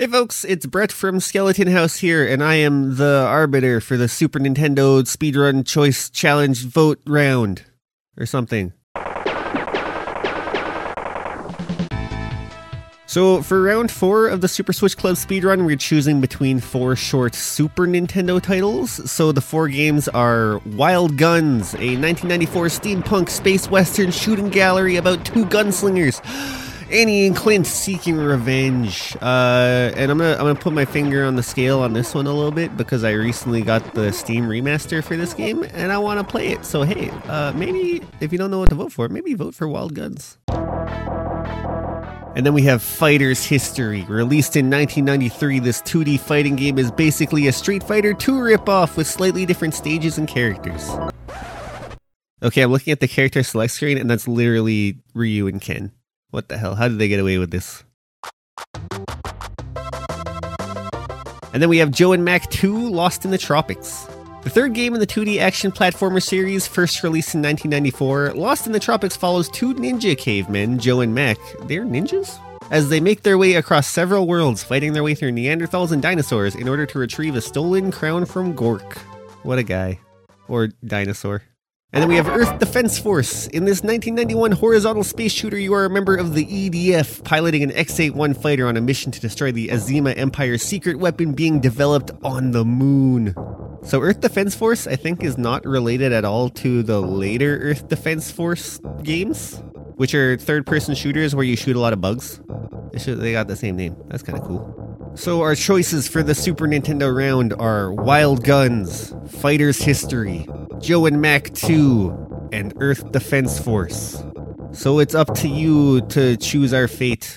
Hey folks, it's Brett from Skeleton House here, and I am the arbiter for the Super Nintendo Speedrun Choice Challenge Vote Round. Or something. So, for round four of the Super Switch Club speedrun, we're choosing between four short Super Nintendo titles. So, the four games are Wild Guns, a 1994 steampunk space western shooting gallery about two gunslingers. Annie and Clint seeking revenge. Uh, and I'm gonna I'm gonna put my finger on the scale on this one a little bit because I recently got the Steam remaster for this game and I want to play it. So hey, uh, maybe if you don't know what to vote for, maybe vote for Wild Guns. And then we have Fighter's History. Released in 1993, this 2D fighting game is basically a Street Fighter 2 ripoff with slightly different stages and characters. Okay, I'm looking at the character select screen, and that's literally Ryu and Ken. What the hell? How did they get away with this? And then we have Joe and Mac 2 Lost in the Tropics. The third game in the 2D action platformer series, first released in 1994, Lost in the Tropics follows two ninja cavemen, Joe and Mac. They're ninjas? As they make their way across several worlds, fighting their way through Neanderthals and dinosaurs in order to retrieve a stolen crown from Gork. What a guy. Or dinosaur. And then we have Earth Defense Force. In this 1991 horizontal space shooter, you are a member of the EDF, piloting an X 81 fighter on a mission to destroy the Azima Empire's secret weapon being developed on the moon. So, Earth Defense Force, I think, is not related at all to the later Earth Defense Force games, which are third person shooters where you shoot a lot of bugs. They, got the same name. That's kind of cool. So, our choices for the Super Nintendo round are Wild Guns, Fighter's History, Joe and Mac 2, and Earth Defense Force. So it's up to you to choose our fate.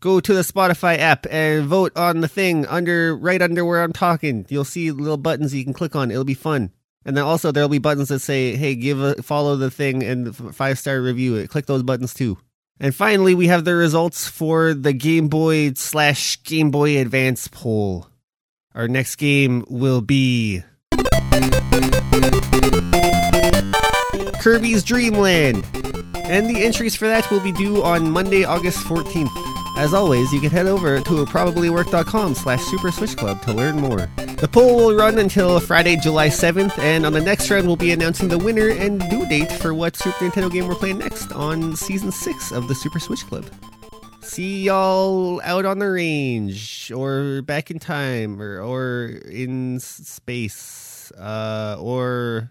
Go to the Spotify app and vote on the thing under right under where I'm talking. You'll see little buttons you can click on. It'll be fun. And then also there'll be buttons that say, "Hey, give a follow the thing and five star review it." Click those buttons too. And finally, we have the results for the Game Boy slash Game Boy Advance poll. Our next game will be Kirby's Dream Land. And the entries for that will be due on Monday, August 14th. As always, you can head over to probablywork.com slash Super Switch Club to learn more. The poll will run until Friday, July 7th, and on the next round, we'll be announcing the winner and due date for what Super Nintendo game we're playing next on Season 6 of the Super Switch Club. See y'all out on the range, or back in time, or, or in space, uh, or